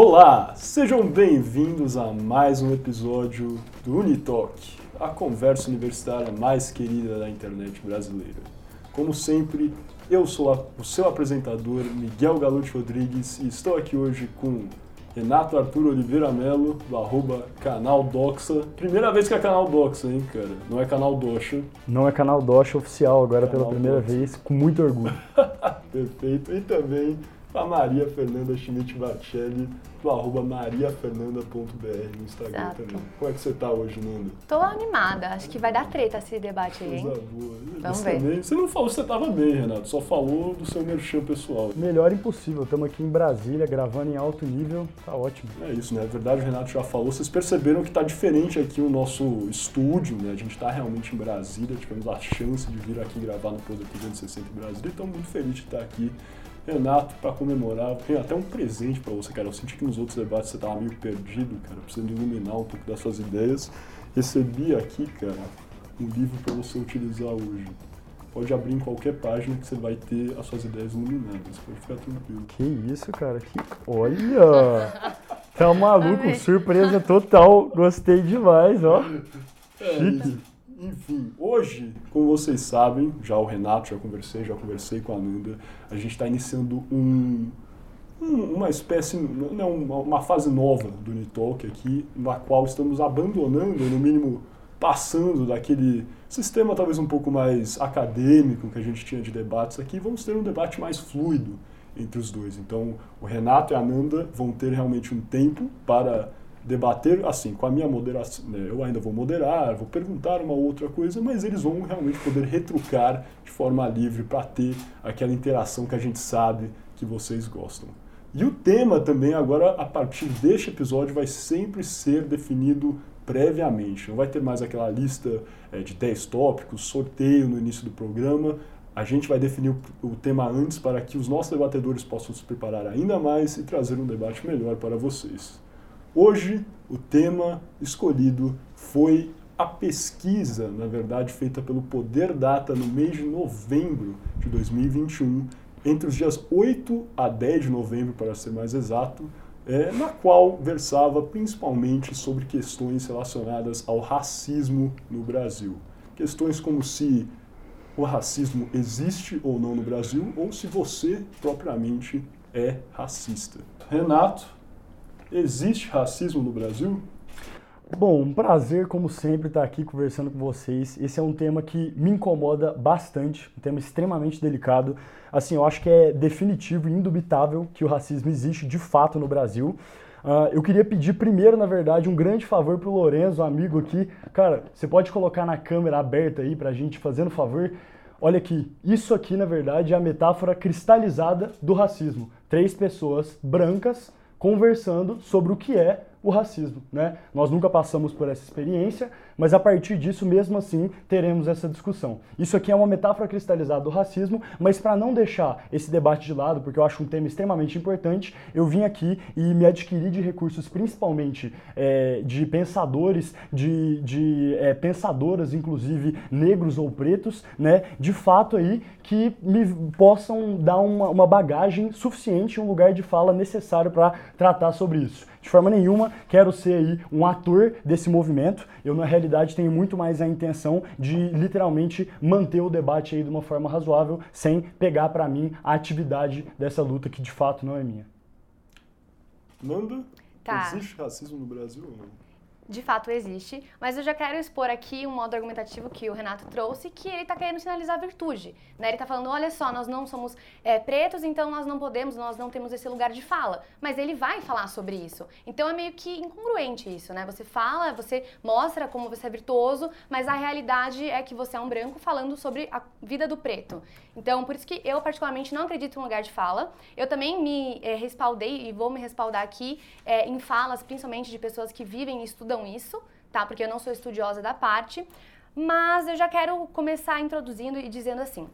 Olá, sejam bem-vindos a mais um episódio do Unitalk, a conversa universitária mais querida da internet brasileira. Como sempre, eu sou o seu apresentador, Miguel Galute Rodrigues, e estou aqui hoje com Renato Arthur Oliveira Melo, do arroba Canal Doxa. Primeira vez que é Canal Doxa, hein, cara? Não é Canal Doxa. Não é Canal Doxa oficial agora canal pela primeira Doxa. vez, com muito orgulho. Perfeito. E também a Maria Fernanda Schmidt Barcelli, do arroba mariafernanda.br no Instagram Exato. também. Como é que você tá hoje, Nanda? Tô animada, acho que vai dar treta esse debate aí, hein? Coisa boa. Vamos ver. Também, você não falou que você tava bem, Renato, só falou do seu merchan pessoal. Melhor impossível, estamos aqui em Brasília, gravando em alto nível, tá ótimo. É isso, né? É verdade, o Renato já falou. Vocês perceberam que tá diferente aqui o nosso estúdio, né? A gente tá realmente em Brasília, tivemos a chance de vir aqui gravar no Poder 360 em Brasília, e estamos muito felizes de estar aqui Renato, para comemorar, tem até um presente para você, cara. Eu senti que nos outros debates você tava meio perdido, cara, precisando iluminar um pouco das suas ideias. Recebi aqui, cara, um livro para você utilizar hoje. Pode abrir em qualquer página que você vai ter as suas ideias iluminadas. Pode ficar tranquilo. Que isso, cara? Que... Olha! Tá maluco, surpresa total. Gostei demais, ó. É Chique. Isso. Enfim, hoje, como vocês sabem, já o Renato, já conversei, já conversei com a Nanda, a gente está iniciando um, um, uma espécie, não, uma, uma fase nova do Unitalk aqui, na qual estamos abandonando, no mínimo passando daquele sistema talvez um pouco mais acadêmico que a gente tinha de debates aqui, vamos ter um debate mais fluido entre os dois. Então, o Renato e a Nanda vão ter realmente um tempo para debater assim, com a minha moderação, né, eu ainda vou moderar, vou perguntar uma outra coisa, mas eles vão realmente poder retrucar de forma livre para ter aquela interação que a gente sabe que vocês gostam. E o tema também agora, a partir deste episódio, vai sempre ser definido previamente. Não vai ter mais aquela lista é, de 10 tópicos, sorteio no início do programa. A gente vai definir o, o tema antes para que os nossos debatedores possam se preparar ainda mais e trazer um debate melhor para vocês. Hoje, o tema escolhido foi a pesquisa, na verdade, feita pelo Poder Data no mês de novembro de 2021, entre os dias 8 a 10 de novembro, para ser mais exato, é, na qual versava principalmente sobre questões relacionadas ao racismo no Brasil. Questões como se o racismo existe ou não no Brasil, ou se você propriamente é racista. Renato, Existe racismo no Brasil? Bom, um prazer, como sempre, estar aqui conversando com vocês. Esse é um tema que me incomoda bastante, um tema extremamente delicado. Assim, eu acho que é definitivo e indubitável que o racismo existe de fato no Brasil. Uh, eu queria pedir primeiro, na verdade, um grande favor pro Lorenzo, amigo aqui. Cara, você pode colocar na câmera aberta aí pra gente, fazendo favor. Olha aqui, isso aqui, na verdade, é a metáfora cristalizada do racismo. Três pessoas brancas conversando sobre o que é o racismo, né? Nós nunca passamos por essa experiência, mas a partir disso, mesmo assim, teremos essa discussão. Isso aqui é uma metáfora cristalizada do racismo, mas para não deixar esse debate de lado, porque eu acho um tema extremamente importante, eu vim aqui e me adquiri de recursos, principalmente é, de pensadores, de, de é, pensadoras, inclusive negros ou pretos, né? De fato aí, que me possam dar uma, uma bagagem suficiente, um lugar de fala necessário para tratar sobre isso. De forma nenhuma quero ser aí um ator desse movimento. Eu, na realidade, tenho muito mais a intenção de literalmente manter o debate aí de uma forma razoável, sem pegar para mim a atividade dessa luta que de fato não é minha. Nanda, tá. existe racismo no Brasil ou não? De fato existe, mas eu já quero expor aqui um modo argumentativo que o Renato trouxe, que ele está querendo sinalizar a virtude. Né? Ele está falando, olha só, nós não somos é, pretos, então nós não podemos, nós não temos esse lugar de fala. Mas ele vai falar sobre isso. Então é meio que incongruente isso, né? Você fala, você mostra como você é virtuoso, mas a realidade é que você é um branco falando sobre a vida do preto. Então, por isso que eu particularmente não acredito em lugar de fala. Eu também me é, respaldei e vou me respaldar aqui é, em falas, principalmente de pessoas que vivem e estudam isso, tá? Porque eu não sou estudiosa da parte, mas eu já quero começar introduzindo e dizendo assim: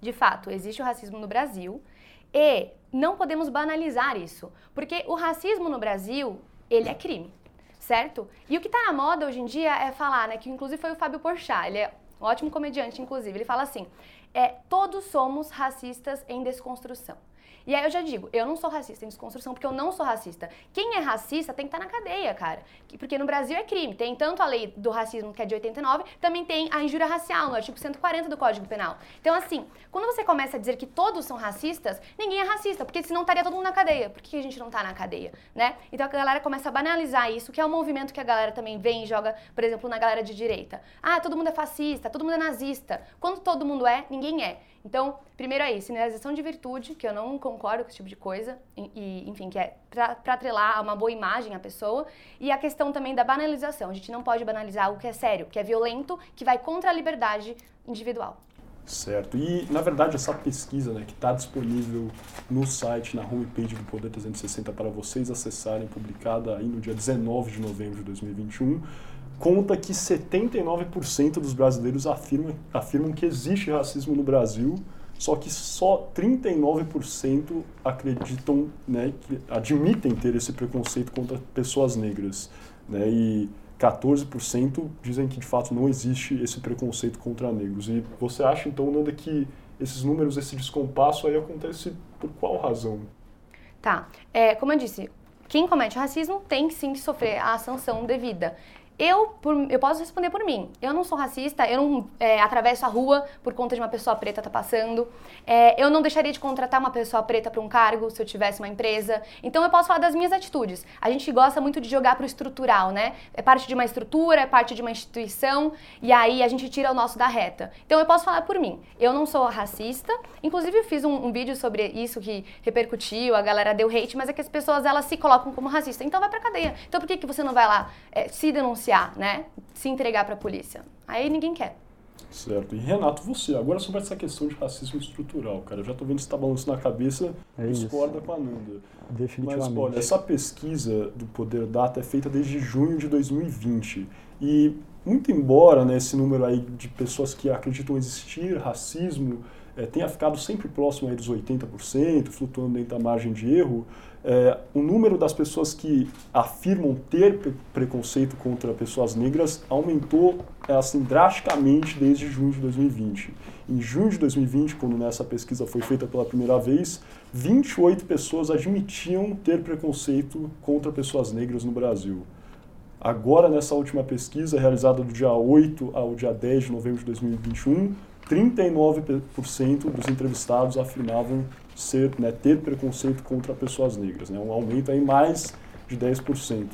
de fato, existe o racismo no Brasil e não podemos banalizar isso, porque o racismo no Brasil, ele é crime, certo? E o que está na moda hoje em dia é falar, né, que inclusive foi o Fábio Porchat, ele é um ótimo comediante, inclusive, ele fala assim, é, todos somos racistas em desconstrução. E aí eu já digo, eu não sou racista em desconstrução porque eu não sou racista. Quem é racista tem que estar tá na cadeia, cara. Porque no Brasil é crime. Tem tanto a lei do racismo, que é de 89, também tem a injúria racial, no artigo 140 do Código Penal. Então, assim, quando você começa a dizer que todos são racistas, ninguém é racista, porque senão estaria todo mundo na cadeia. Por que a gente não está na cadeia, né? Então a galera começa a banalizar isso, que é um movimento que a galera também vem e joga, por exemplo, na galera de direita. Ah, todo mundo é fascista, todo mundo é nazista. Quando todo mundo é, ninguém é. Então, primeiro é isso, sinalização de virtude, que eu não concordo com esse tipo de coisa, e, enfim, que é para atrelar uma boa imagem à pessoa, e a questão também da banalização. A gente não pode banalizar algo que é sério, que é violento, que vai contra a liberdade individual. Certo. E, na verdade, essa pesquisa né, que está disponível no site, na homepage do Poder 360 para vocês acessarem, publicada aí no dia 19 de novembro de 2021, conta que 79% dos brasileiros afirmam, afirmam que existe racismo no Brasil, só que só 39% acreditam, né, que admitem ter esse preconceito contra pessoas negras. Né, e 14% dizem que de fato não existe esse preconceito contra negros. E você acha então, Nanda, que esses números, esse descompasso aí acontece por qual razão? Tá. É, como eu disse, quem comete racismo tem sim que sofrer a sanção devida. Eu, por, eu posso responder por mim. Eu não sou racista, eu não é, atravesso a rua por conta de uma pessoa preta tá passando. É, eu não deixaria de contratar uma pessoa preta para um cargo se eu tivesse uma empresa. Então eu posso falar das minhas atitudes. A gente gosta muito de jogar pro estrutural, né? É parte de uma estrutura, é parte de uma instituição, e aí a gente tira o nosso da reta. Então eu posso falar por mim. Eu não sou racista. Inclusive eu fiz um, um vídeo sobre isso que repercutiu, a galera deu hate, mas é que as pessoas elas se colocam como racista. Então vai pra cadeia. Então por que, que você não vai lá é, se denunciar? Denunciar, né? Se entregar para a polícia. Aí ninguém quer. Certo. E Renato, você, agora sobre essa questão de racismo estrutural, cara, eu já tô vendo que você tá balançando na cabeça, é discorda com a Nanda. Definitivamente. Mas, olha, essa pesquisa do Poder Data é feita desde junho de 2020. E, muito embora né, esse número aí de pessoas que acreditam existir racismo é, tenha ficado sempre próximo aí dos 80%, flutuando dentro da margem de erro, é, o número das pessoas que afirmam ter preconceito contra pessoas negras aumentou é, assim drasticamente desde junho de 2020. Em junho de 2020, quando nessa pesquisa foi feita pela primeira vez, 28 pessoas admitiam ter preconceito contra pessoas negras no Brasil. Agora, nessa última pesquisa, realizada do dia 8 ao dia 10 de novembro de 2021, 39% dos entrevistados afirmavam ser, né, ter preconceito contra pessoas negras, né, um aumento aí mais de 10%.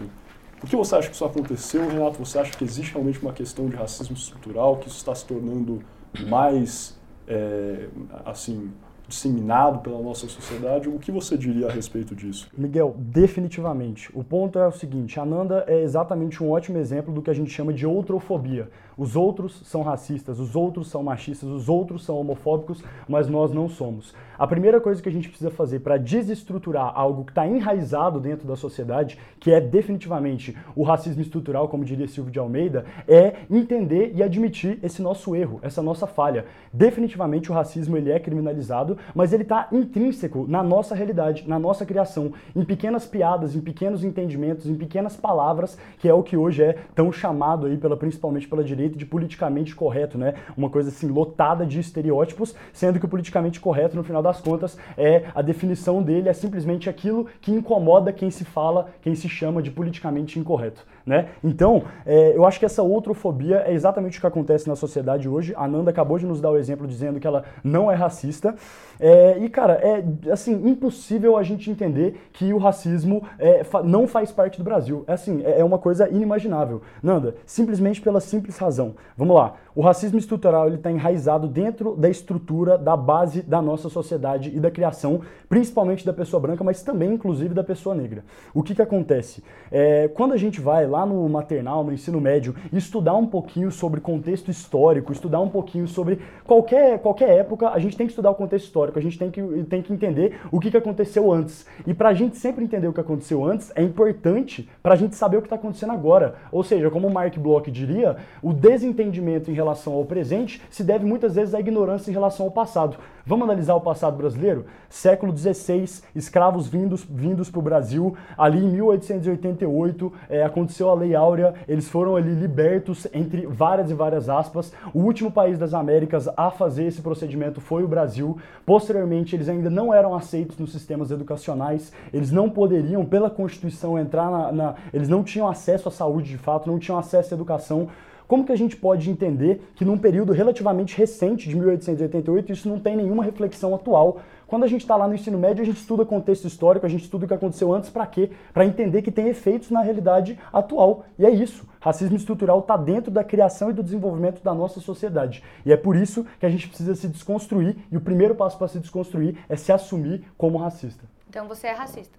Por que você acha que isso aconteceu, Renato? Você acha que existe realmente uma questão de racismo estrutural, que isso está se tornando mais, é, assim, disseminado pela nossa sociedade. O que você diria a respeito disso? Miguel, definitivamente. O ponto é o seguinte: a Nanda é exatamente um ótimo exemplo do que a gente chama de outrofobia. Os outros são racistas, os outros são machistas, os outros são homofóbicos, mas nós não somos. A primeira coisa que a gente precisa fazer para desestruturar algo que está enraizado dentro da sociedade, que é definitivamente o racismo estrutural, como diria Silvio de Almeida, é entender e admitir esse nosso erro, essa nossa falha. Definitivamente o racismo ele é criminalizado mas ele está intrínseco na nossa realidade, na nossa criação, em pequenas piadas, em pequenos entendimentos, em pequenas palavras, que é o que hoje é tão chamado aí pela principalmente pela direita de politicamente correto, né? Uma coisa assim lotada de estereótipos, sendo que o politicamente correto no final das contas é a definição dele é simplesmente aquilo que incomoda quem se fala, quem se chama de politicamente incorreto. Né? Então, é, eu acho que essa outrofobia é exatamente o que acontece na sociedade hoje. A Nanda acabou de nos dar o exemplo dizendo que ela não é racista. É, e, cara, é assim, impossível a gente entender que o racismo é, fa não faz parte do Brasil. É assim, é, é uma coisa inimaginável. Nanda, simplesmente pela simples razão. Vamos lá. O racismo estrutural ele está enraizado dentro da estrutura, da base da nossa sociedade e da criação, principalmente da pessoa branca, mas também, inclusive, da pessoa negra. O que, que acontece? É, quando a gente vai lá no maternal, no ensino médio, estudar um pouquinho sobre contexto histórico, estudar um pouquinho sobre qualquer, qualquer época, a gente tem que estudar o contexto histórico, a gente tem que, tem que entender o que, que aconteceu antes. E para a gente sempre entender o que aconteceu antes, é importante para a gente saber o que está acontecendo agora. Ou seja, como o Mark Bloch diria, o desentendimento em relação relação ao presente se deve muitas vezes à ignorância em relação ao passado. Vamos analisar o passado brasileiro? Século XVI, escravos vindos, vindos para o Brasil. Ali em 1888 é, aconteceu a Lei Áurea, eles foram ali libertos entre várias e várias aspas. O último país das Américas a fazer esse procedimento foi o Brasil. Posteriormente, eles ainda não eram aceitos nos sistemas educacionais, eles não poderiam, pela Constituição, entrar na, na eles não tinham acesso à saúde de fato, não tinham acesso à educação. Como que a gente pode entender que num período relativamente recente de 1888 isso não tem nenhuma reflexão atual? Quando a gente está lá no ensino médio, a gente estuda contexto histórico, a gente estuda o que aconteceu antes, para quê? Para entender que tem efeitos na realidade atual. E é isso. Racismo estrutural está dentro da criação e do desenvolvimento da nossa sociedade. E é por isso que a gente precisa se desconstruir, e o primeiro passo para se desconstruir é se assumir como racista. Então você é racista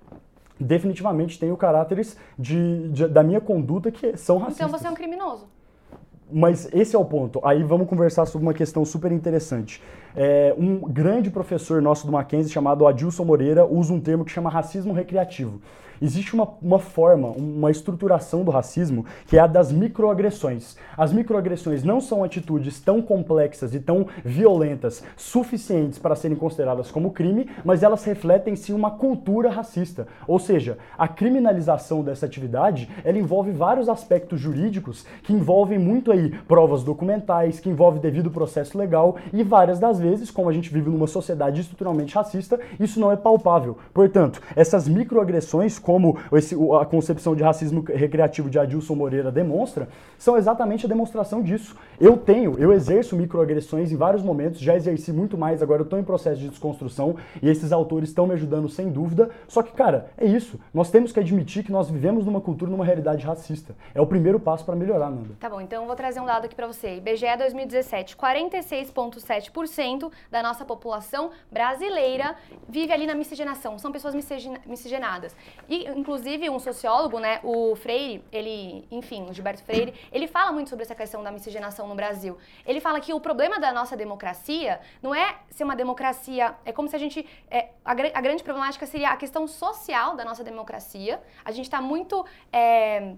definitivamente tenho caráteres de, de, da minha conduta que são racistas. Então você é um criminoso. Mas esse é o ponto. Aí vamos conversar sobre uma questão super interessante. É, um grande professor nosso do Mackenzie, chamado Adilson Moreira, usa um termo que chama racismo recreativo. Existe uma, uma forma, uma estruturação do racismo que é a das microagressões. As microagressões não são atitudes tão complexas e tão violentas suficientes para serem consideradas como crime, mas elas refletem sim uma cultura racista. Ou seja, a criminalização dessa atividade, ela envolve vários aspectos jurídicos que envolvem muito aí provas documentais, que envolve devido processo legal e várias das vezes, como a gente vive numa sociedade estruturalmente racista, isso não é palpável. Portanto, essas microagressões, como esse, a concepção de racismo recreativo de Adilson Moreira demonstra, são exatamente a demonstração disso. Eu tenho, eu exerço microagressões em vários momentos, já exerci muito mais, agora eu estou em processo de desconstrução e esses autores estão me ajudando sem dúvida. Só que, cara, é isso. Nós temos que admitir que nós vivemos numa cultura, numa realidade racista. É o primeiro passo para melhorar, Nanda. Tá bom, então eu vou trazer um dado aqui para você. IBGE 2017, 46,7% da nossa população brasileira vive ali na miscigenação, são pessoas miscigenadas. E, inclusive, um sociólogo, né, o Freire, ele, enfim, o Gilberto Freire, ele fala muito sobre essa questão da miscigenação no Brasil. Ele fala que o problema da nossa democracia não é ser uma democracia, é como se a gente, é, a, a grande problemática seria a questão social da nossa democracia. A gente está muito... É,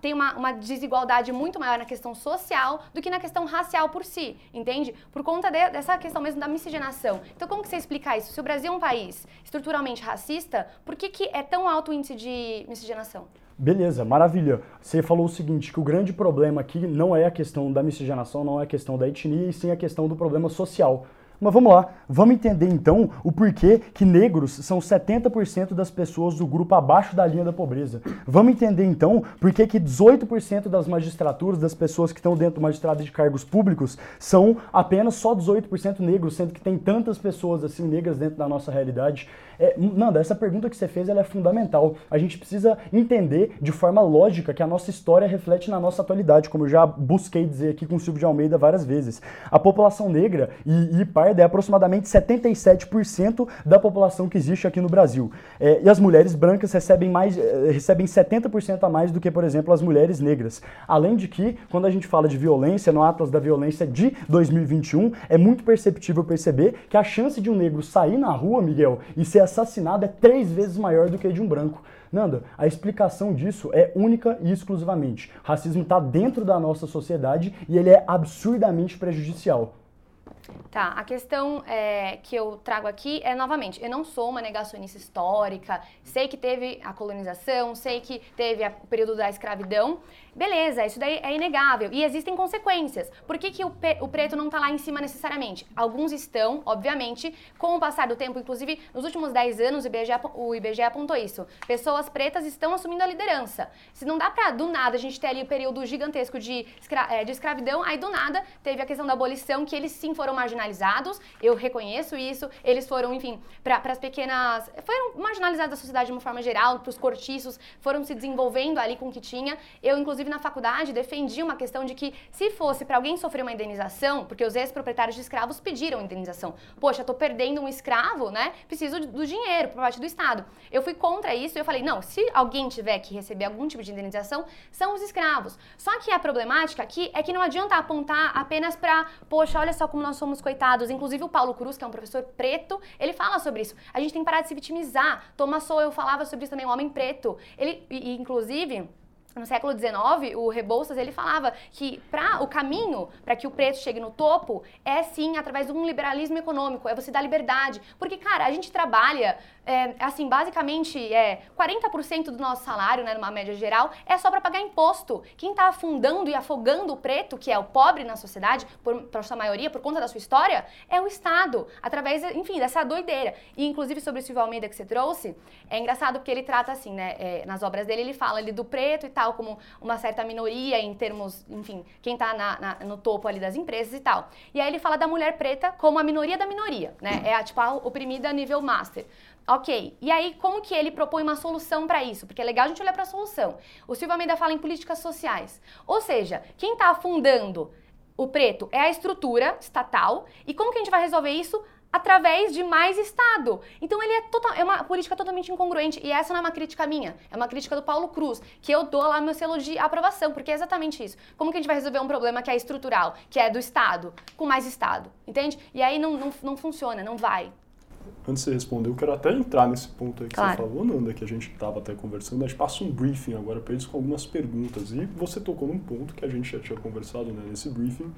tem uma, uma, desigualdade muito maior na questão social do que na questão racial por si, entende? Por conta de, dessa questão mesmo da miscigenação. Então, como que você explica isso? Se o Brasil é um país estruturalmente racista, por que, que é tão alto o índice de miscigenação? Beleza, maravilha. Você falou o seguinte, que o grande problema aqui não é a questão da miscigenação, não é a questão da etnia, e sim a questão do problema social. Mas vamos lá, vamos entender então o porquê que negros são 70% das pessoas do grupo abaixo da linha da pobreza. Vamos entender então porquê que 18% das magistraturas, das pessoas que estão dentro do magistrado de cargos públicos, são apenas só 18% negros, sendo que tem tantas pessoas assim negras dentro da nossa realidade. É, Nanda, essa pergunta que você fez é fundamental. A gente precisa entender de forma lógica que a nossa história reflete na nossa atualidade, como eu já busquei dizer aqui com o Silvio de Almeida várias vezes. A população negra e, e parda é aproximadamente 77% da população que existe aqui no Brasil. É, e as mulheres brancas recebem, mais, é, recebem 70% a mais do que, por exemplo, as mulheres negras. Além de que, quando a gente fala de violência, no Atlas da Violência de 2021, é muito perceptível perceber que a chance de um negro sair na rua, Miguel, e ser assassinado é três vezes maior do que de um branco. Nanda, a explicação disso é única e exclusivamente. Racismo está dentro da nossa sociedade e ele é absurdamente prejudicial. Tá, a questão é, que eu trago aqui é, novamente, eu não sou uma negacionista histórica, sei que teve a colonização, sei que teve o período da escravidão, Beleza, isso daí é inegável. E existem consequências. Por que, que o, o preto não está lá em cima necessariamente? Alguns estão, obviamente, com o passar do tempo, inclusive nos últimos 10 anos, o IBGE, o IBGE apontou isso. Pessoas pretas estão assumindo a liderança. Se não dá para, do nada, a gente ter ali o um período gigantesco de, escra é, de escravidão, aí do nada teve a questão da abolição, que eles sim foram marginalizados, eu reconheço isso, eles foram, enfim, para as pequenas. foram marginalizados da sociedade de uma forma geral, para os cortiços, foram se desenvolvendo ali com o que tinha. Eu, inclusive, na faculdade, defendi uma questão de que se fosse para alguém sofrer uma indenização, porque os ex-proprietários de escravos pediram indenização. Poxa, tô perdendo um escravo, né? Preciso do dinheiro por parte do Estado. Eu fui contra isso e eu falei, não, se alguém tiver que receber algum tipo de indenização, são os escravos. Só que a problemática aqui é que não adianta apontar apenas para, poxa, olha só como nós somos coitados. Inclusive o Paulo Cruz, que é um professor preto, ele fala sobre isso. A gente tem que parar de se vitimizar. Thomas Sowell falava sobre isso também, um homem preto. Ele, e, inclusive, no século XIX, o Rebouças ele falava que para o caminho para que o preto chegue no topo é sim através de um liberalismo econômico, é você dar liberdade, porque cara a gente trabalha é, assim basicamente é 40% do nosso salário, né, numa média geral, é só para pagar imposto. Quem está afundando e afogando o preto, que é o pobre na sociedade, por, por sua maioria, por conta da sua história, é o Estado, através, enfim, dessa doideira. E inclusive sobre o Silvio Almeida que você trouxe, é engraçado porque ele trata assim, né, é, nas obras dele ele fala ali do preto e tal como uma certa minoria em termos, enfim, quem está no topo ali das empresas e tal. E aí ele fala da mulher preta como a minoria da minoria, né? É a, tipo, a oprimida nível master. Ok, e aí como que ele propõe uma solução para isso? Porque é legal a gente olhar para a solução. O Silvio Almeida fala em políticas sociais. Ou seja, quem está afundando o preto é a estrutura estatal. E como que a gente vai resolver isso? através de mais Estado. Então ele é, total, é uma política totalmente incongruente. E essa não é uma crítica minha, é uma crítica do Paulo Cruz, que eu dou lá meu selo de aprovação, porque é exatamente isso. Como que a gente vai resolver um problema que é estrutural, que é do Estado, com mais Estado? Entende? E aí não, não, não funciona, não vai. Antes de você responder, eu quero até entrar nesse ponto aí que claro. você falou, Nanda, que a gente estava até conversando. A gente passa um briefing agora para eles com algumas perguntas. E você tocou num ponto que a gente já tinha conversado né, nesse briefing,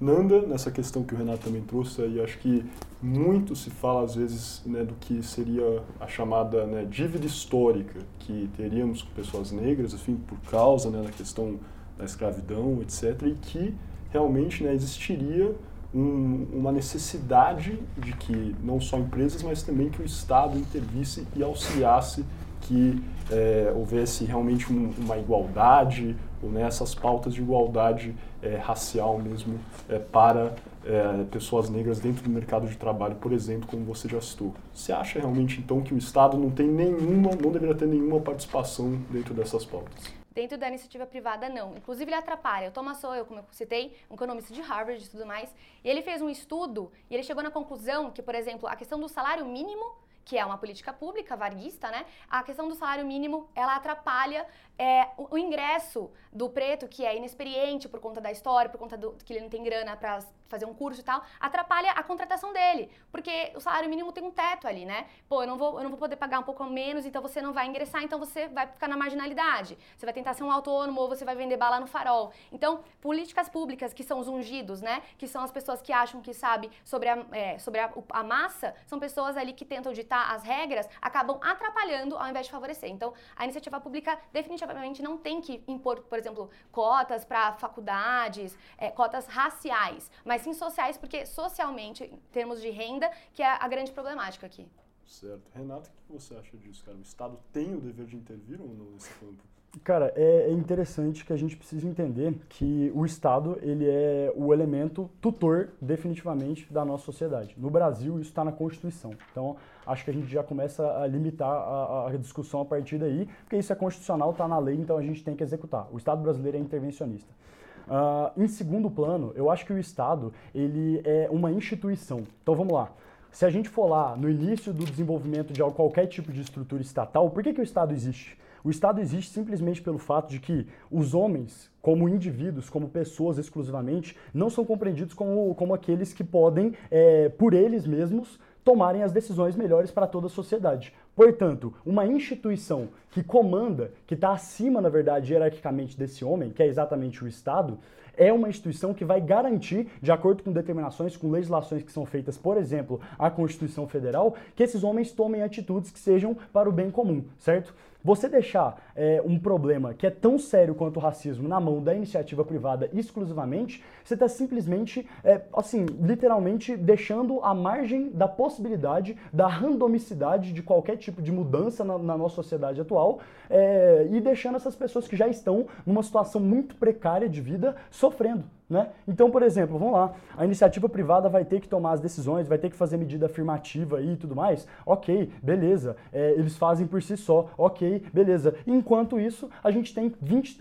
Nanda, nessa questão que o Renato também trouxe, aí acho que muito se fala às vezes né, do que seria a chamada né, dívida histórica que teríamos com pessoas negras, enfim, por causa né, da questão da escravidão, etc., e que realmente né, existiria um, uma necessidade de que não só empresas, mas também que o Estado intervisse e auxiliasse que é, houvesse realmente um, uma igualdade, ou né, essas pautas de igualdade é, racial mesmo é, para é, pessoas negras dentro do mercado de trabalho, por exemplo, como você já citou. Você acha realmente então que o Estado não tem nenhuma, não deveria ter nenhuma participação dentro dessas pautas? Dentro da iniciativa privada, não. Inclusive, ele atrapalha. O Thomas Sowell, como eu citei, um economista de Harvard e tudo mais, e ele fez um estudo e ele chegou na conclusão que, por exemplo, a questão do salário mínimo que é uma política pública varguista, né? A questão do salário mínimo, ela atrapalha é, o, o, ingresso do preto, que é inexperiente por conta da história, por conta do que ele não tem grana para fazer um curso e tal, atrapalha a contratação dele, porque o salário mínimo tem um teto ali, né? Pô, eu não vou, eu não vou poder pagar um pouco menos, então você não vai ingressar, então você vai ficar na marginalidade. Você vai tentar ser um autônomo ou você vai vender bala no farol. Então, políticas públicas que são os ungidos, né? Que são as pessoas que acham que sabe sobre a, é, sobre a, a massa, são pessoas ali que tentam ditar as regras, acabam atrapalhando ao invés de favorecer. Então, a iniciativa pública definitivamente não tem que impor, por exemplo, cotas para faculdades, é, cotas raciais, mas sim sociais, porque socialmente, em termos de renda, que é a grande problemática aqui. Certo. Renato, o que você acha disso, cara? O Estado tem o dever de intervir ou não nesse campo? Cara, é, é interessante que a gente precisa entender que o Estado ele é o elemento tutor definitivamente da nossa sociedade. No Brasil isso está na Constituição. Então acho que a gente já começa a limitar a, a discussão a partir daí, porque isso é constitucional, está na lei, então a gente tem que executar. O Estado brasileiro é intervencionista. Uh, em segundo plano, eu acho que o Estado ele é uma instituição. Então vamos lá. Se a gente for lá no início do desenvolvimento de qualquer tipo de estrutura estatal, por que, que o Estado existe? O Estado existe simplesmente pelo fato de que os homens, como indivíduos, como pessoas exclusivamente, não são compreendidos como, como aqueles que podem, é, por eles mesmos, tomarem as decisões melhores para toda a sociedade. Portanto, uma instituição que comanda, que está acima, na verdade, hierarquicamente desse homem, que é exatamente o Estado, é uma instituição que vai garantir, de acordo com determinações, com legislações que são feitas, por exemplo, a Constituição Federal, que esses homens tomem atitudes que sejam para o bem comum, certo? Você deixar é, um problema que é tão sério quanto o racismo na mão da iniciativa privada exclusivamente, você está simplesmente, é, assim, literalmente deixando a margem da possibilidade da randomicidade de qualquer tipo de mudança na, na nossa sociedade atual é, e deixando essas pessoas que já estão numa situação muito precária de vida sofrendo. Né? Então, por exemplo, vamos lá, a iniciativa privada vai ter que tomar as decisões, vai ter que fazer medida afirmativa e tudo mais. Ok, beleza, é, eles fazem por si só, ok, beleza. Enquanto isso, a gente tem, 20,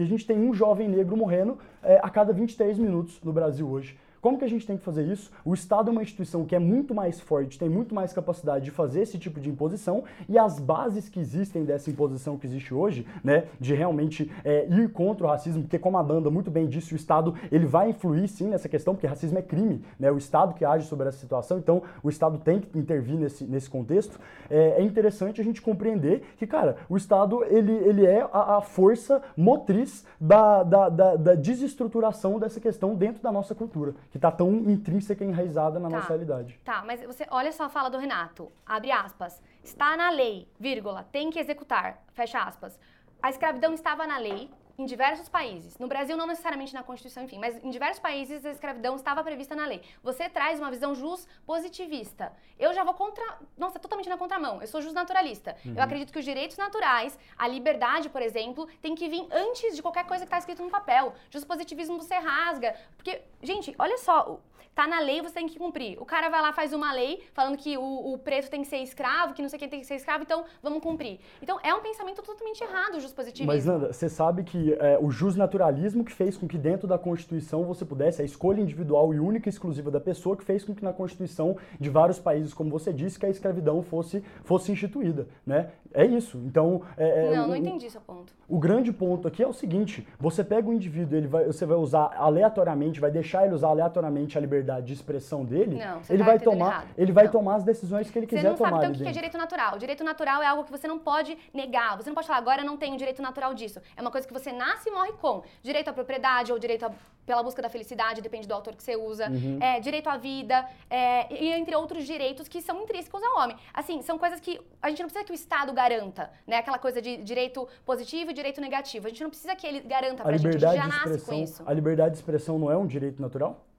a gente tem um jovem negro morrendo é, a cada 23 minutos no Brasil hoje Como que a gente tem que fazer isso? O Estado é uma instituição que é muito mais forte, tem muito mais capacidade de fazer esse tipo de imposição e as bases que existem dessa imposição que existe hoje, né, de realmente é, ir contra o racismo, porque como a Danda muito bem disse, o Estado ele vai influir sim nessa questão, porque racismo é crime, né, o Estado que age sobre essa situação, então o Estado tem que intervir nesse, nesse contexto. É, é interessante a gente compreender que, cara, o Estado ele, ele é a, a força motriz da, da, da, da, desestruturação dessa questão dentro da nossa cultura, que está tão intrínseca e enraizada na tá, nossa realidade. Tá, mas você olha só a fala do Renato, abre aspas, está na lei, vírgula, tem que executar, fecha aspas. A escravidão estava na lei, em diversos países. No Brasil, não necessariamente na Constituição, enfim, mas em diversos países a escravidão estava prevista na lei. Você traz uma visão jus positivista. Eu já vou contra. Nossa, totalmente na contramão. Eu sou jus naturalista. Uhum. Eu acredito que os direitos naturais, a liberdade, por exemplo, tem que vir antes de qualquer coisa que está escrito no papel. Jus positivismo você rasga. Porque, gente, olha só, tá na lei, você tem que cumprir. O cara vai lá, faz uma lei falando que o, o preto tem que ser escravo, que não sei quem tem que ser escravo, então vamos cumprir. Então é um pensamento totalmente errado o positivismo. Mas, Nanda, você sabe que é, o justnaturalismo que fez com que dentro da Constituição você pudesse, a escolha individual e única e exclusiva da pessoa, que fez com que na Constituição de vários países, como você disse, que a escravidão fosse, fosse instituída, né? É isso. Então. É, é, não, não entendi esse ponto. O grande ponto aqui é o seguinte: você pega o indivíduo, ele vai, você vai usar aleatoriamente, vai deixar ele usar aleatoriamente a liberdade de expressão dele, não, ele tá vai tomar, errado. ele vai não. tomar as decisões que ele quiser tomar. Você não sabe então o que é direito natural. O direito natural é algo que você não pode negar. Você não pode falar agora eu não tenho direito natural disso. É uma coisa que você nasce e morre com. Direito à propriedade ou direito a, pela busca da felicidade, depende do autor que você usa. Uhum. É, direito à vida é, e entre outros direitos que são intrínsecos ao homem. Assim, são coisas que a gente não precisa que o Estado garanta, né? Aquela coisa de direito positivo e direito negativo. A gente não precisa que ele garanta pra a gente, a gente já nasce com isso. A liberdade de expressão não é um direito natural?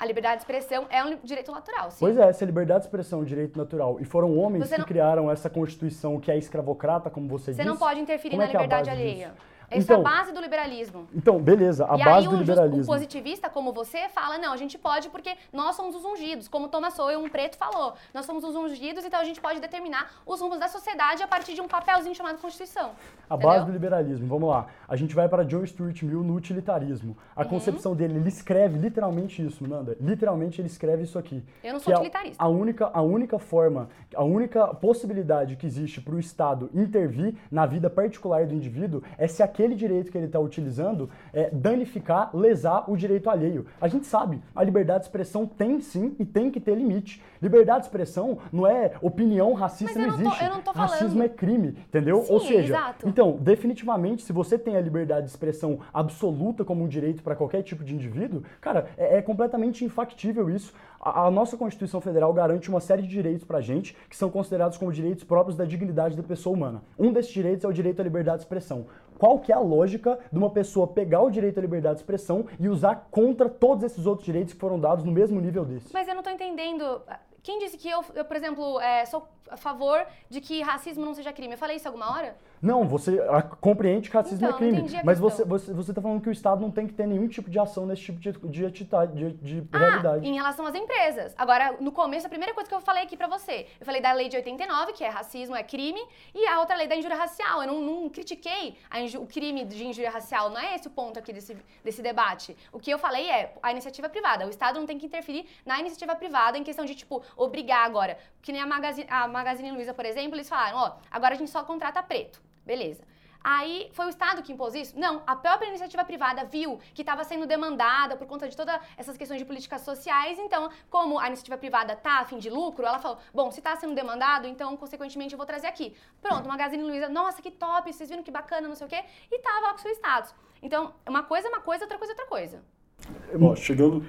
A liberdade de expressão é um direito natural, sim. Pois é, se a liberdade de expressão é um direito natural e foram homens que criaram essa constituição que é escravocrata, como você, você disse... Você não pode interferir na é, é liberdade alheia. Disso? Essa então, é a então, base do liberalismo. Então, beleza, a e base aí, do liberalismo. O positivista, como você, fala, não, a gente pode porque nós somos os ungidos, como Thomas Sowell, um preto, falou. Nós somos os ungidos, então a gente pode determinar os rumos da sociedade a partir de um papelzinho chamado Constituição. A entendeu? base do liberalismo, vamos lá. A gente vai para John Stuart Mill no utilitarismo. A uhum. concepção dele, ele escreve literalmente isso, Nanda. Literalmente ele escreve isso aqui. Eu não sou utilitarista. A, a, única, a única forma, a única possibilidade que existe para o Estado intervir na vida particular do indivíduo é se aquele direito que ele está utilizando é danificar, lesar o direito alheio. A gente sabe, a liberdade de expressão tem sim e tem que ter limite. Liberdade de expressão não é opinião racista, não, não, existe. Tô, eu não tô Racismo é crime, entendeu? Sim, Ou seja, exato. então, definitivamente, se você tem a liberdade de expressão absoluta como um direito para qualquer tipo de indivíduo, cara, é, é completamente infactível isso. A, a, nossa Constituição Federal garante uma série de direitos pra gente que são considerados como direitos próprios da dignidade da pessoa humana. Um desses direitos é o direito à liberdade de expressão qual que é a lógica de uma pessoa pegar o direito à liberdade de expressão e usar contra todos esses outros direitos que foram dados no mesmo nível desse? Mas eu não estou entendendo. Quem disse que eu, eu por exemplo, é, sou a favor de que racismo não seja crime? Eu falei isso alguma hora? Não, você a, compreende que racismo então, é crime. mas você, você, você tá falando que o Estado não tem que ter nenhum tipo de ação nesse tipo de, de, de, de ah, realidade. Em relação às empresas. Agora, no começo, a primeira coisa que eu falei aqui pra você, eu falei da lei de 89, que é racismo é crime, e a outra lei da injúria racial. Eu não, não critiquei o crime de injúria racial. Não é esse o ponto aqui desse, desse debate. O que eu falei é a iniciativa privada. O Estado não tem que interferir na iniciativa privada em questão de, tipo, obrigar agora. Que nem a Magazine, a Magazine Luiza, por exemplo, eles falaram, ó, agora a gente só contrata preto. Beleza. Aí foi o Estado que impôs isso? Não, a própria iniciativa privada viu que estava sendo demandada por conta de todas essas questões de políticas sociais, então, como a iniciativa privada tá a fim de lucro, ela falou: bom, se está sendo demandado, então, consequentemente, eu vou trazer aqui. Pronto, Magazine Luiza, nossa, que top, vocês viram que bacana, não sei o quê, e tava lá com o seu status. Então, uma coisa é uma coisa, outra coisa é outra coisa. Ó, chegando.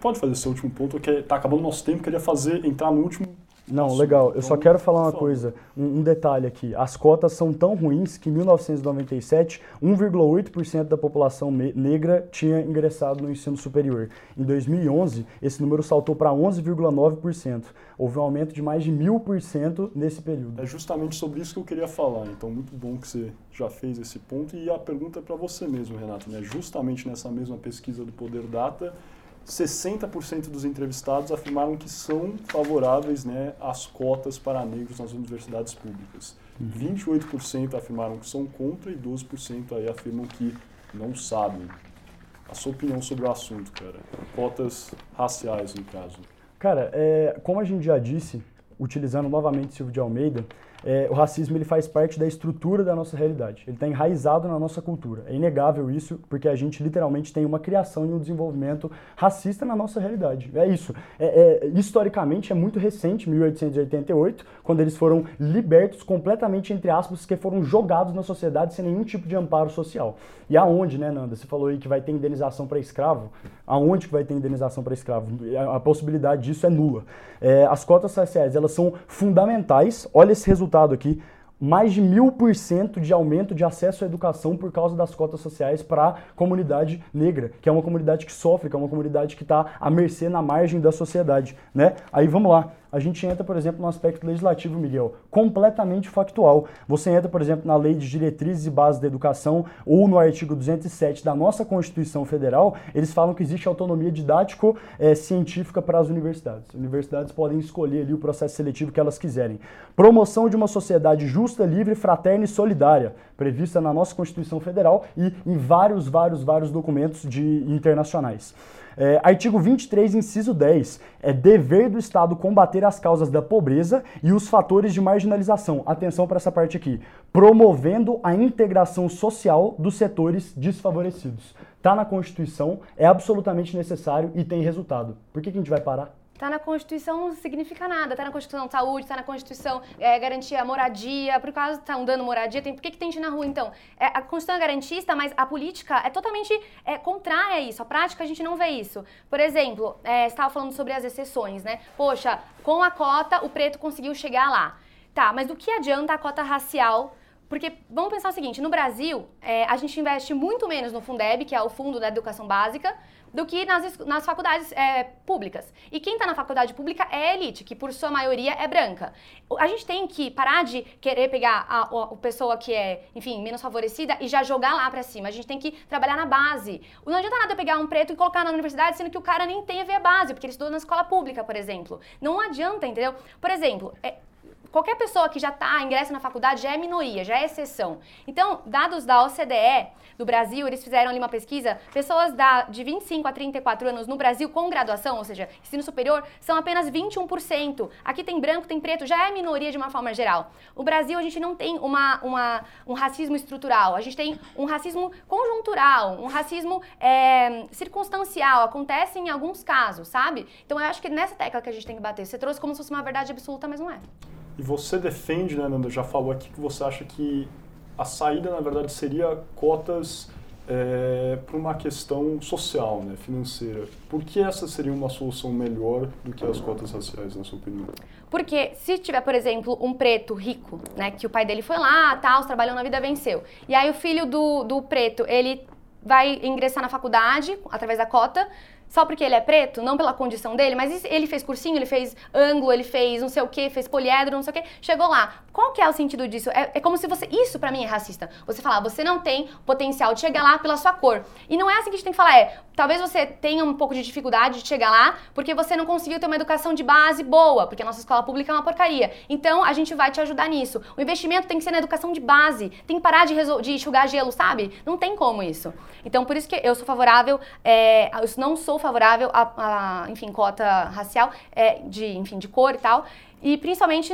Pode fazer seu último ponto, que tá acabando o nosso tempo, queria fazer, entrar no último não, legal. Eu só quero falar uma coisa, um, um, detalhe aqui. As cotas são tão ruins que em 1997, 1,8% da população negra tinha ingressado no ensino superior. Em 2011, esse número saltou para 11,9%. Houve um aumento de mais de mil por cento nesse período. É justamente sobre isso que eu queria falar. Então, muito bom que você já fez esse ponto. E a pergunta é para você mesmo, Renato. Né? Justamente nessa mesma pesquisa do Poder Data, 60% dos entrevistados afirmaram que são favoráveis né, às cotas para negros nas universidades públicas. Uhum. 28% afirmaram que são contra e 12% aí afirmam que não sabem. A sua opinião sobre o assunto, cara? Cotas raciais, no caso? Cara, é, como a gente já disse, utilizando novamente Silvio de Almeida, é, o racismo ele faz parte da estrutura da nossa realidade. Ele está enraizado na nossa cultura. É inegável isso, porque a gente literalmente tem uma criação e um desenvolvimento racista na nossa realidade. É isso. É, é, historicamente é muito recente, 1888, quando eles foram libertos completamente, entre aspas, que foram jogados na sociedade sem nenhum tipo de amparo social. E aonde, né, Nanda? Você falou aí que vai ter indenização para escravo. Aonde que vai ter indenização para escravo? A, a, possibilidade disso é nula. É, as cotas raciais, elas são fundamentais. Olha esse resultado resultado aqui, mais de mil por cento de aumento de acesso à educação por causa das cotas sociais para a comunidade negra, que é uma comunidade que sofre, que é uma comunidade que está à mercê na margem da sociedade, né? Aí vamos lá a gente entra, por exemplo, no aspecto legislativo, Miguel, completamente factual. Você entra, por exemplo, na Lei de Diretrizes e Bases da Educação ou no artigo 207 da nossa Constituição Federal, eles falam que existe autonomia didático-científica para as universidades. As universidades podem escolher ali o processo seletivo que elas quiserem. Promoção de uma sociedade justa, livre, fraterna e solidária, prevista na nossa Constituição Federal e em vários, vários, vários documentos de internacionais. É, artigo 23, inciso 10. É dever do Estado combater as causas da pobreza e os fatores de marginalização. Atenção para essa parte aqui. Promovendo a integração social dos setores desfavorecidos. Está na Constituição, é absolutamente necessário e tem resultado. Por que, que a gente vai parar? Está na Constituição não significa nada. Está na Constituição de saúde, está na Constituição é, garantia moradia. Por causa estão dando moradia, tem, por que, que tem gente na rua então? É, a Constituição é garantista, mas a política é totalmente é, contrária a isso. A prática a gente não vê isso. Por exemplo, é, estava falando sobre as exceções, né? Poxa, com a cota o preto conseguiu chegar lá. Tá, mas do que adianta a cota racial porque vamos pensar o seguinte: no Brasil, é, a gente investe muito menos no Fundeb, que é o Fundo da Educação Básica, do que nas, nas faculdades é, públicas. E quem está na faculdade pública é a elite, que por sua maioria é branca. A gente tem que parar de querer pegar a, a, a pessoa que é, enfim, menos favorecida e já jogar lá para cima. A gente tem que trabalhar na base. Não adianta nada pegar um preto e colocar na universidade, sendo que o cara nem tem a ver base, porque ele estudou na escola pública, por exemplo. Não adianta, entendeu? Por exemplo, é, qualquer pessoa que já está ingressa na faculdade já é minoria, já é exceção. Então, dados da OCDE do Brasil, eles fizeram ali uma pesquisa, pessoas da, de 25 a 34 anos no Brasil com graduação, ou seja, ensino superior, são apenas 21%. Aqui tem branco, tem preto, já é minoria de uma forma geral. O Brasil, a gente não tem uma, uma um racismo estrutural, a gente tem um racismo conjuntural, um racismo é, circunstancial, acontece em alguns casos, sabe? Então, eu acho que nessa tecla que a gente tem que bater. Você trouxe como se fosse uma verdade absoluta, mas não é. E você defende, né, Nanda, já falou aqui que você acha que a saída, na verdade, seria cotas é, para uma questão social, né, financeira. Por que essa seria uma solução melhor do que as cotas raciais, na sua opinião? Porque se tiver, por exemplo, um preto rico, né, que o pai dele foi lá, tal, trabalhou na vida, venceu. E aí o filho do, do preto, ele vai ingressar na faculdade através da cota, só porque ele é preto, não pela condição dele, mas ele fez cursinho, ele fez ângulo, ele fez não sei o que, fez poliedro, não sei o que, chegou lá. Qual que é o sentido disso? É, é como se você. Isso para mim é racista. Você falar, você não tem potencial de chegar lá pela sua cor. E não é assim que a gente tem que falar, é. Talvez você tenha um pouco de dificuldade de chegar lá porque você não conseguiu ter uma educação de base boa, porque a nossa escola pública é uma porcaria. Então a gente vai te ajudar nisso. O investimento tem que ser na educação de base. Tem que parar de, de enxugar gelo, sabe? Não tem como isso. Então por isso que eu sou favorável, é, eu não sou favorável a, a enfim, cota racial, é, de, enfim, de cor e tal. E principalmente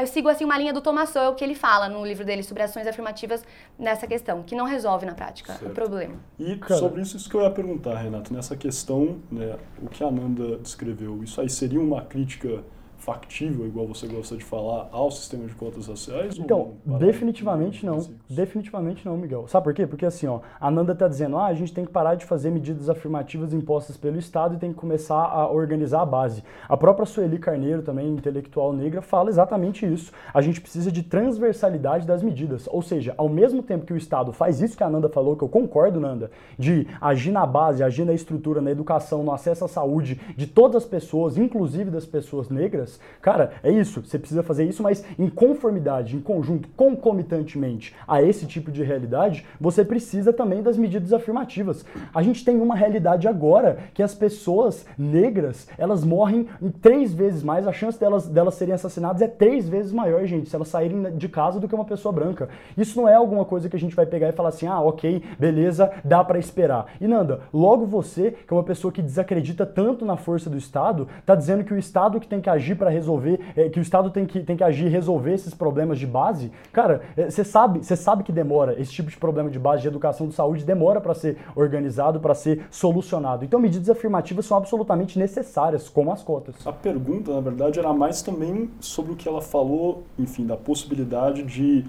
eu sigo assim uma linha do Thomas Sowell que ele fala no livro dele sobre ações afirmativas nessa questão, que não resolve na prática certo. o problema. E Cara. sobre isso, isso que eu ia perguntar, Renato, nessa questão, né, o que a Amanda descreveu, isso aí seria uma crítica factível, igual você gosta de falar, ao sistema de cotas raciais? Então, definitivamente não. Definitivamente não, Miguel. Sabe por quê? Porque assim, ó, a Nanda está dizendo, ah, a gente tem que parar de fazer medidas afirmativas impostas pelo Estado e tem que começar a organizar a base. A própria Sueli Carneiro, também intelectual negra, fala exatamente isso. A gente precisa de transversalidade das medidas. Ou seja, ao mesmo tempo que o Estado faz isso que a Nanda falou, que eu concordo, Nanda, de agir na base, agir na estrutura, na educação, no acesso à saúde de todas as pessoas, inclusive das pessoas negras, cara, é isso. Você precisa fazer isso, mas em conformidade, em conjunto, concomitantemente a esse tipo de realidade, você precisa também das medidas afirmativas. A gente tem uma realidade agora que as pessoas negras, elas morrem em três vezes mais, a chance delas, delas serem assassinadas é três vezes maior, gente, se elas saírem de casa do que uma pessoa branca. Isso não é alguma coisa que a gente vai pegar e falar assim, ah, ok, beleza, dá para esperar. E Nanda, logo você, que é uma pessoa que desacredita tanto na força do Estado, tá dizendo que o Estado que tem que agir para resolver, é, que o Estado tem que, tem que agir e resolver esses problemas de base, cara, você é, sabe, você sabe que demora esse tipo de problema de base de educação de saúde demora para ser organizado, para ser solucionado. Então medidas afirmativas são absolutamente necessárias, como as cotas. A pergunta, na verdade, era mais também sobre o que ela falou, enfim, da possibilidade de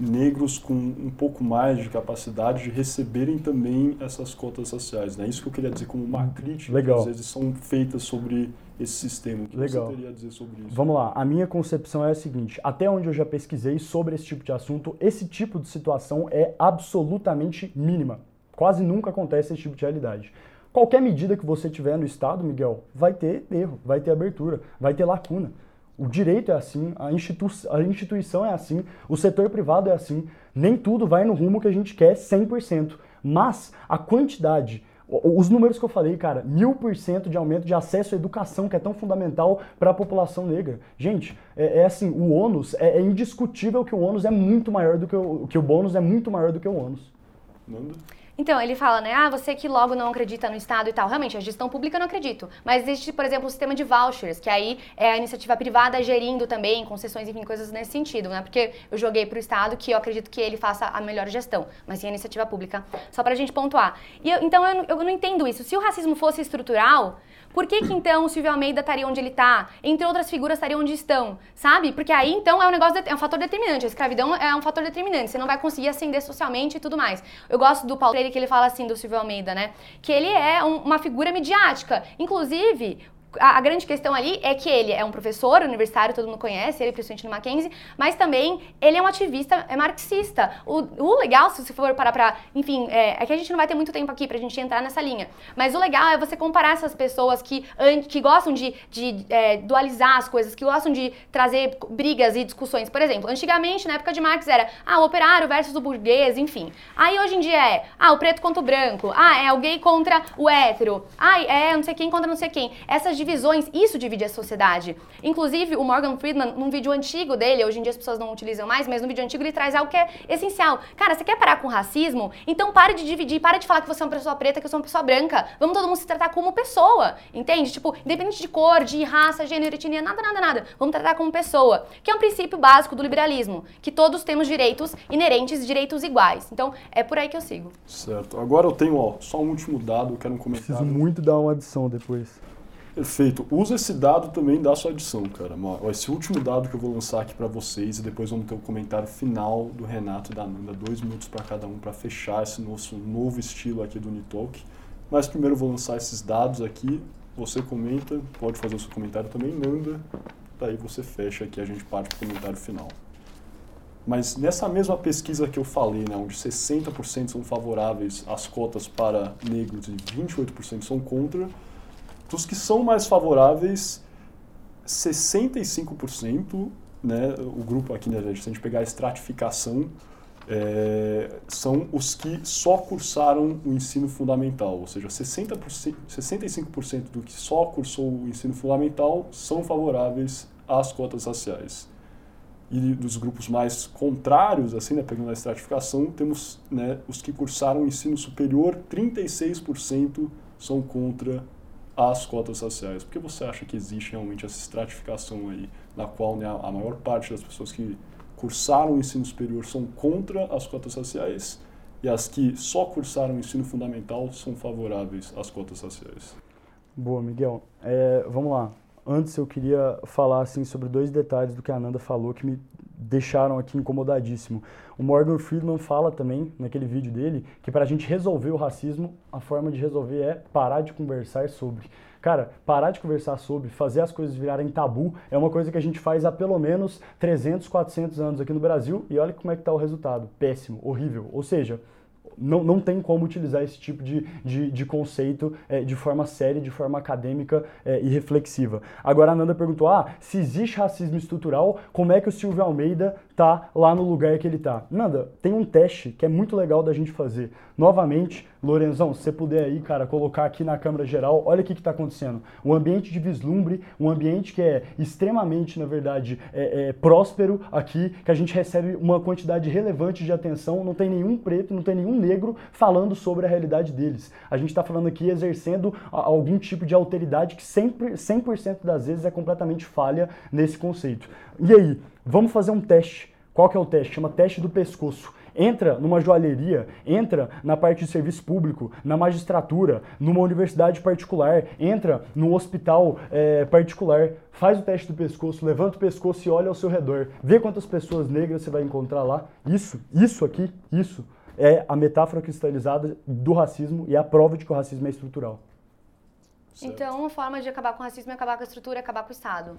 negros com um pouco mais de capacidade de receberem também essas cotas sociais. É né? isso que eu queria dizer como uma crítica Legal. que às vezes são feitas sobre esse sistema. O que Legal. você teria a dizer sobre isso? Vamos lá. A minha concepção é a seguinte: até onde eu já pesquisei sobre esse tipo de assunto, esse tipo de situação é absolutamente mínima. Quase nunca acontece esse tipo de realidade. Qualquer medida que você tiver no Estado, Miguel, vai ter erro, vai ter abertura, vai ter lacuna. O direito é assim, a, institu a instituição é assim, o setor privado é assim. Nem tudo vai no rumo que a gente quer 100%. Mas a quantidade, os números que eu falei, cara, mil por cento de aumento de acesso à educação, que é tão fundamental para a população negra. Gente, é, é, assim, o ônus, é, é, indiscutível que o ônus é muito maior do que o, que o bônus é muito maior do que o ônus. Então, ele fala, né? Ah, você que logo não acredita no Estado e tal. Realmente, a gestão pública eu não acredito. Mas existe, por exemplo, o sistema de vouchers, que aí é a iniciativa privada gerindo também, concessões, enfim, coisas nesse sentido, né? Porque eu joguei para o Estado que eu acredito que ele faça a melhor gestão, mas sim a iniciativa pública. Só para a gente pontuar. E eu, então, eu, eu não entendo isso. Se o racismo fosse estrutural, por que, que então o Silvio Almeida estaria onde ele está? Entre outras figuras estariam onde estão, sabe? Porque aí então é um negócio, de, é um fator determinante. A escravidão é um fator determinante. Você não vai conseguir ascender socialmente e tudo mais. Eu gosto do Paulo Freire que ele fala assim do Silvio Almeida, né? Que ele é um, uma figura midiática. Inclusive, a, a, grande questão ali é que ele é um professor universitário, todo mundo conhece, ele principalmente no Mackenzie, mas também ele é um ativista é marxista. O, o legal, se você for parar pra. Enfim, é, é, que a gente não vai ter muito tempo aqui pra gente entrar nessa linha. Mas o legal é você comparar essas pessoas que, que gostam de, de é, dualizar as coisas, que gostam de trazer brigas e discussões. Por exemplo, antigamente, na época de Marx, era ah, o operário versus o burguês, enfim. Aí hoje em dia é ah, o preto contra o branco, ah, é o gay contra o hétero, ah, é não sei quem contra não sei quem. Essas divisões, isso divide a sociedade. Inclusive, o Morgan Friedman, num vídeo antigo dele, hoje em dia as pessoas não utilizam mais, mas no vídeo antigo ele traz algo que é essencial. Cara, você quer parar com o racismo? Então pare de dividir, pare de falar que você é uma pessoa preta, que eu sou uma pessoa branca. Vamos todo mundo se tratar como pessoa, entende? Tipo, independente de cor, de raça, gênero, etnia, nada, nada, nada. Vamos tratar como pessoa. Que é um princípio básico do liberalismo, que todos temos direitos inerentes, direitos iguais. Então, é por aí que eu sigo. Certo. Agora eu tenho, ó, só um último dado, eu quero um comentário. Preciso muito dar uma adição depois. Perfeito. Usa esse dado também da sua adição, cara. Esse último dado que eu vou lançar aqui para vocês e depois vamos ter o um comentário final do Renato e da Nanda, dois minutos para cada um para fechar esse nosso novo estilo aqui do Unitalk. Mas primeiro eu vou lançar esses dados aqui. Você comenta, pode fazer o seu comentário também, Nanda. Daí você fecha aqui, a gente parte para o comentário final. Mas nessa mesma pesquisa que eu falei, né, onde 60% são favoráveis às cotas para negros e 28% são contra, dos que são mais favoráveis, 65%, né, o grupo aqui, né, se a gente pegar a estratificação, é, são os que só cursaram o ensino fundamental, ou seja, 60%, 65% do que só cursou o ensino fundamental são favoráveis às cotas raciais. E dos grupos mais contrários, assim, né, pegando a estratificação, temos né, os que cursaram o ensino superior, 36% são contra as cotas raciais? Por que você acha que existe realmente essa estratificação aí, na qual né, a maior parte das pessoas que cursaram o ensino superior são contra as cotas raciais e as que só cursaram o ensino fundamental são favoráveis às cotas raciais? Boa, Miguel. É, vamos lá. Antes eu queria falar assim sobre dois detalhes do que a Ananda falou que me deixaram aqui incomodadíssimo. O Morgan Friedman fala também, naquele vídeo dele, que para a gente resolver o racismo, a forma de resolver é parar de conversar sobre. Cara, parar de conversar sobre, fazer as coisas virarem tabu, é uma coisa que a gente faz há pelo menos 300, 400 anos aqui no Brasil e olha como é que tá o resultado. Péssimo, horrível. Ou seja, não, não tem como utilizar esse tipo de, de, de conceito é, de forma séria, de forma acadêmica é, e reflexiva. Agora a Nanda perguntou: ah, se existe racismo estrutural, como é que o Silvio Almeida tá lá no lugar que ele tá? Nanda, tem um teste que é muito legal da gente fazer. Novamente, Lorenzão, se você puder aí, cara, colocar aqui na câmera geral, olha o que está acontecendo. Um ambiente de vislumbre, um ambiente que é extremamente, na verdade, é, é, próspero aqui, que a gente recebe uma quantidade relevante de atenção, não tem nenhum preto, não tem nenhum negro falando sobre a realidade deles. A gente está falando aqui exercendo algum tipo de alteridade que sempre, 100% das vezes é completamente falha nesse conceito. E aí, vamos fazer um teste. Qual que é o teste? Chama teste do pescoço entra numa joalheria, entra na parte de serviço público, na magistratura, numa universidade particular, entra num hospital é, particular, faz o teste do pescoço, levanta o pescoço e olha ao seu redor, vê quantas pessoas negras você vai encontrar lá. Isso, isso aqui, isso é a metáfora cristalizada do racismo e a prova de que o racismo é estrutural. Certo. Então, uma forma de acabar com o racismo é acabar com a estrutura, é acabar com o Estado.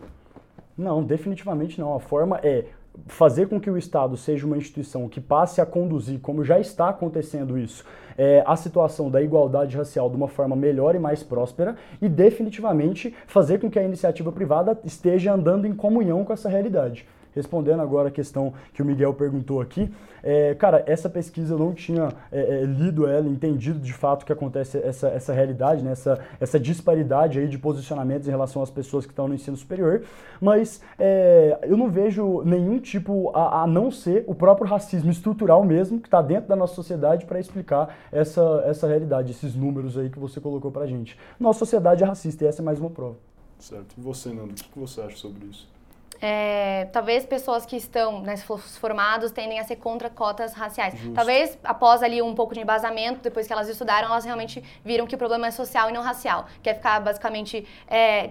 Não, definitivamente não. A forma é fazer com que o Estado seja uma instituição que passe a conduzir, como já está acontecendo isso, é, a situação da igualdade racial de uma forma melhor e mais próspera e definitivamente fazer com que a iniciativa privada esteja andando em comunhão com essa realidade respondendo agora a questão que o Miguel perguntou aqui, é, cara, essa pesquisa eu não tinha é, é, lido ela, entendido de fato que acontece essa, essa realidade, né, essa, essa disparidade aí de posicionamentos em relação às pessoas que estão no ensino superior, mas é, eu não vejo nenhum tipo, a, a, não ser o próprio racismo estrutural mesmo, que está dentro da nossa sociedade para explicar essa, essa realidade, esses números aí que você colocou pra gente. Nossa sociedade é racista e essa é mais uma prova. Certo. E você, Nando, o que você acha sobre isso? É, talvez pessoas que estão né, formados tendem a ser contra cotas raciais. Justo. Talvez após ali um pouco de embasamento, depois que elas estudaram, elas realmente viram que o problema é social e não racial, que é ficar basicamente é,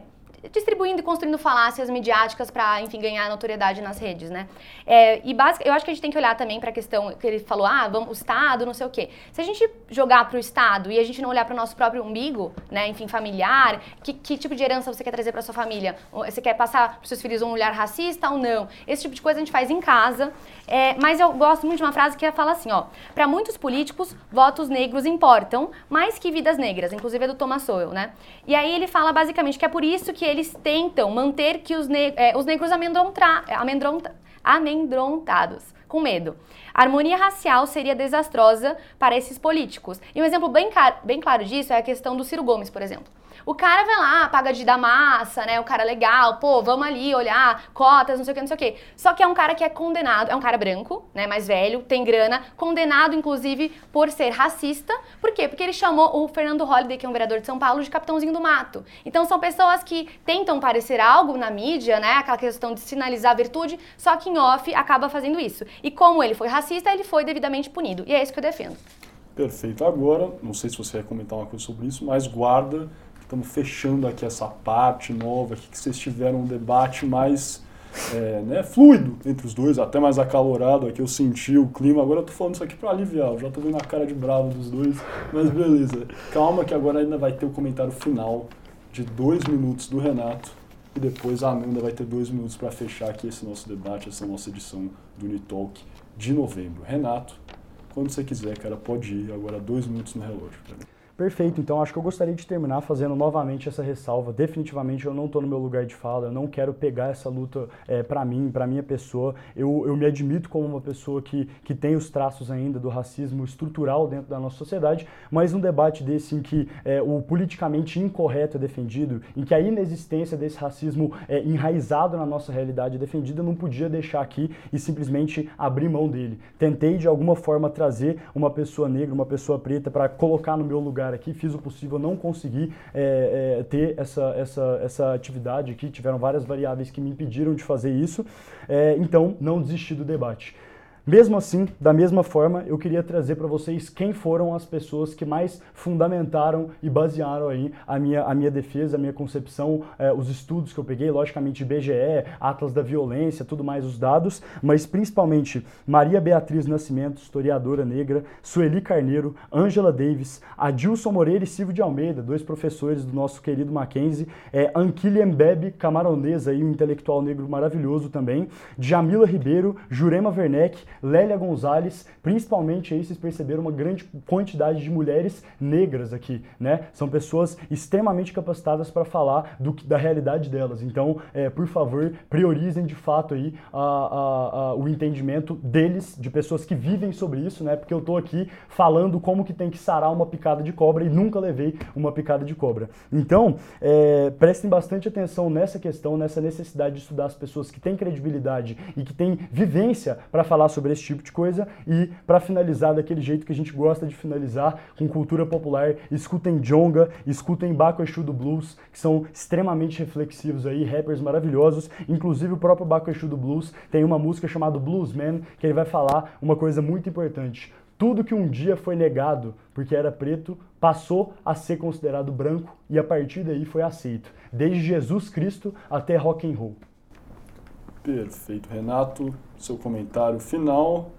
distribuindo e construindo falácias midiáticas para, enfim, ganhar notoriedade nas redes, né? É, e basic, eu acho que a gente tem que olhar também para a questão que ele falou, ah, vamos, o Estado, não sei o quê. Se a gente jogar para o Estado e a gente não olhar para o nosso próprio umbigo, né, enfim, familiar, que, que tipo de herança você quer trazer para sua família? Você quer passar para seus filhos um olhar racista ou não? Esse tipo de coisa a gente faz em casa. É, mas eu gosto muito de uma frase que fala assim, ó, para muitos políticos, votos negros importam mais que vidas negras, inclusive é do Thomas Sowell, né? E aí ele fala basicamente que é por isso que eles tentam manter que os, ne é, os negros amedronta amedrontados, com medo. A harmonia racial seria desastrosa para esses políticos. E um exemplo bem, bem claro disso é a questão do Ciro Gomes, por exemplo. O cara vai lá, paga de dar massa, né? O cara legal, pô, vamos ali olhar cotas, não sei o que, não sei o que. Só que é um cara que é condenado, é um cara branco, né? Mais velho, tem grana, condenado, inclusive, por ser racista. Por quê? Porque ele chamou o Fernando Holliday, que é um vereador de São Paulo, de capitãozinho do mato. Então são pessoas que tentam parecer algo na mídia, né? Aquela questão de sinalizar virtude, só que em off acaba fazendo isso. E como ele foi racista, ele foi devidamente punido. E é isso que eu defendo. Perfeito. Agora, não sei se você quer comentar uma coisa sobre isso, mas guarda estamos fechando aqui essa parte nova, aqui, que vocês tiveram um debate mais é, né, fluido entre os dois, até mais acalorado aqui, eu senti o clima. Agora eu tô falando isso aqui para aliviar, eu já tô vendo a cara de bravo dos dois, mas beleza. Calma que agora ainda vai ter o comentário final de dois minutos do Renato e depois a Amanda vai ter dois minutos para fechar aqui esse nosso debate, essa nossa edição do Unitalk de novembro. Renato, quando você quiser, cara, pode ir. Agora dois minutos no relógio. Perfeito, então acho que eu gostaria de terminar fazendo novamente essa ressalva. Definitivamente eu não estou no meu lugar de fala, eu não quero pegar essa luta é, para mim, para minha pessoa. Eu, eu me admito como uma pessoa que, que tem os traços ainda do racismo estrutural dentro da nossa sociedade, mas um debate desse em que é, o politicamente incorreto é defendido, em que a inexistência desse racismo é, enraizado na nossa realidade é defendida, eu não podia deixar aqui e simplesmente abrir mão dele. Tentei de alguma forma trazer uma pessoa negra, uma pessoa preta para colocar no meu lugar aqui, fiz o possível, não consegui é, é, ter essa, essa, essa atividade aqui, tiveram várias variáveis que me impediram de fazer isso, é, então não desisti do debate. Mesmo assim, da mesma forma, eu queria trazer para vocês quem foram as pessoas que mais fundamentaram e basearam aí a minha, a minha defesa, a minha concepção, eh, os estudos que eu peguei, logicamente BGE, Atlas da Violência, tudo mais os dados, mas principalmente Maria Beatriz Nascimento, historiadora negra, Sueli Carneiro, Angela Davis, Adilson Moreira e Silvio de Almeida, dois professores do nosso querido Mackenzie, é, Anquile camaronesa aí, um intelectual negro maravilhoso também, Jamila Ribeiro, Jurema Werneck, Lélia Gonzalez, principalmente aí vocês perceberam uma grande quantidade de mulheres negras aqui, né? São pessoas extremamente capacitadas para falar do, da realidade delas. Então, é, por favor, priorizem de fato aí a, a, a, o entendimento deles, de pessoas que vivem sobre isso, né? Porque eu tô aqui falando como que tem que sarar uma picada de cobra e nunca levei uma picada de cobra. Então, é, prestem bastante atenção nessa questão, nessa necessidade de estudar as pessoas que têm credibilidade e que têm vivência para falar sobre esse tipo de coisa. E para finalizar daquele jeito que a gente gosta de finalizar, com cultura popular, escutem Jonga, escutem Baco Exu do Blues, que são extremamente reflexivos aí, rappers maravilhosos. Inclusive o próprio Baco Exu do Blues tem uma música chamada Bluesman, que ele vai falar uma coisa muito importante. Tudo que um dia foi negado porque era preto passou a ser considerado branco e a partir daí foi aceito, desde Jesus Cristo até rock and roll. Perfeito, Renato. Seu comentário final.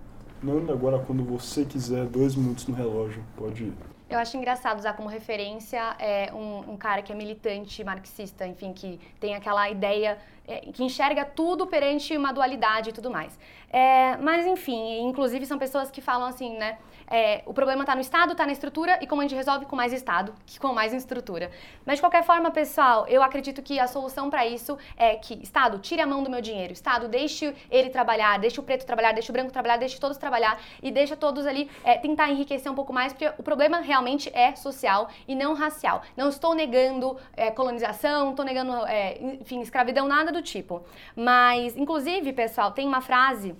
Nanda, agora quando você quiser, dois minutos no relógio, pode ir. Eu acho engraçado usar como referência é, um, um, cara que é militante marxista, enfim, que tem aquela ideia, é, que enxerga tudo perante uma dualidade e tudo mais. É, mas, enfim, inclusive são pessoas que falam assim, né? É, o problema está no Estado, está na estrutura e como a gente resolve com mais Estado que com mais estrutura. Mas de qualquer forma, pessoal, eu acredito que a solução para isso é que Estado tire a mão do meu dinheiro, Estado deixe ele trabalhar, deixe o preto trabalhar, deixe o branco trabalhar, deixe todos trabalhar e deixa todos ali é, tentar enriquecer um pouco mais, porque o problema realmente é social e não racial. Não estou negando é, colonização, estou negando, é, enfim, escravidão, nada do tipo. Mas, inclusive, pessoal, tem uma frase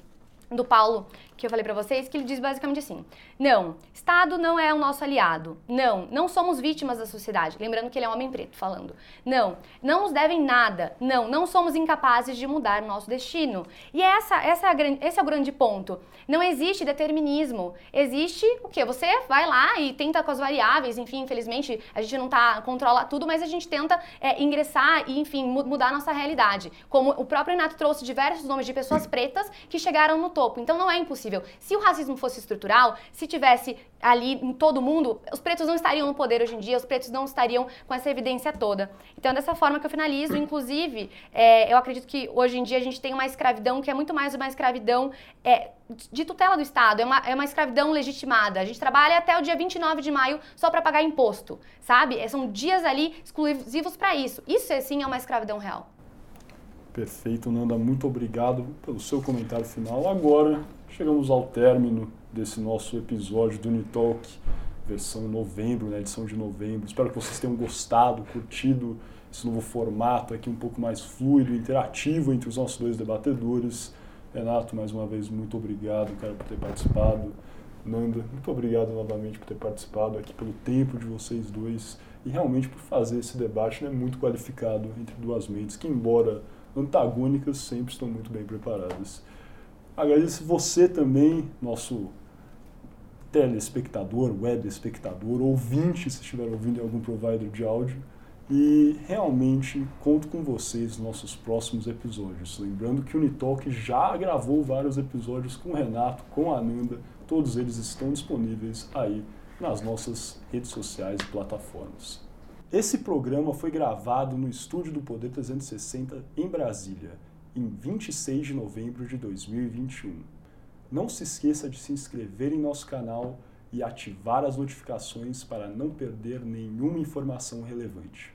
do Paulo que eu falei para vocês, que ele diz basicamente assim: não, Estado não é o nosso aliado. Não, não somos vítimas da sociedade. Lembrando que ele é um homem preto falando. Não, não nos devem nada. Não, não somos incapazes de mudar o nosso destino. E essa, essa é esse é o grande ponto. Não existe determinismo. Existe o quê? Você vai lá e tenta com as variáveis, enfim, infelizmente a gente não tá controla tudo, mas a gente tenta é, ingressar e, enfim, mudar a nossa realidade. Como o próprio Renato trouxe diversos nomes de pessoas pretas que chegaram no topo. Então não é impossível Se o racismo fosse estrutural, se tivesse ali em todo mundo, os pretos não estariam no poder hoje em dia, os pretos não estariam com essa evidência toda. Então, é dessa forma que eu finalizo. Inclusive, é, eu acredito que hoje em dia a gente tem uma escravidão que é muito mais uma escravidão é, de tutela do Estado, é uma, é uma escravidão legitimada. A gente trabalha até o dia 29 de maio só para pagar imposto, sabe? É, são dias ali exclusivos para isso. Isso, sim, é uma escravidão real. Perfeito, Nanda. Muito obrigado pelo seu comentário final. Agora, chegamos ao término desse nosso episódio do Unitalk, versão novembro, né, edição de novembro. Espero que vocês tenham gostado, curtido esse novo formato aqui um pouco mais fluido, interativo entre os nossos dois debatedores. Renato, mais uma vez, muito obrigado, cara, por ter participado. Nanda, muito obrigado novamente por ter participado aqui, pelo tempo de vocês dois e realmente por fazer esse debate né, muito qualificado entre duas mentes que, embora antagônicas, sempre estão muito bem preparadas. Agradeço você também, nosso telespectador, web espectador, ouvinte, se estiver ouvindo em algum provider de áudio. E realmente conto com vocês nos nossos próximos episódios. Lembrando que o Unitalk já gravou vários episódios com o Renato, com a Ananda. Todos eles estão disponíveis aí nas nossas redes sociais e plataformas. Esse programa foi gravado no estúdio do Poder 360 em Brasília em 26 de novembro de 2021. Não se esqueça de se inscrever em nosso canal e ativar as notificações para não perder nenhuma informação relevante.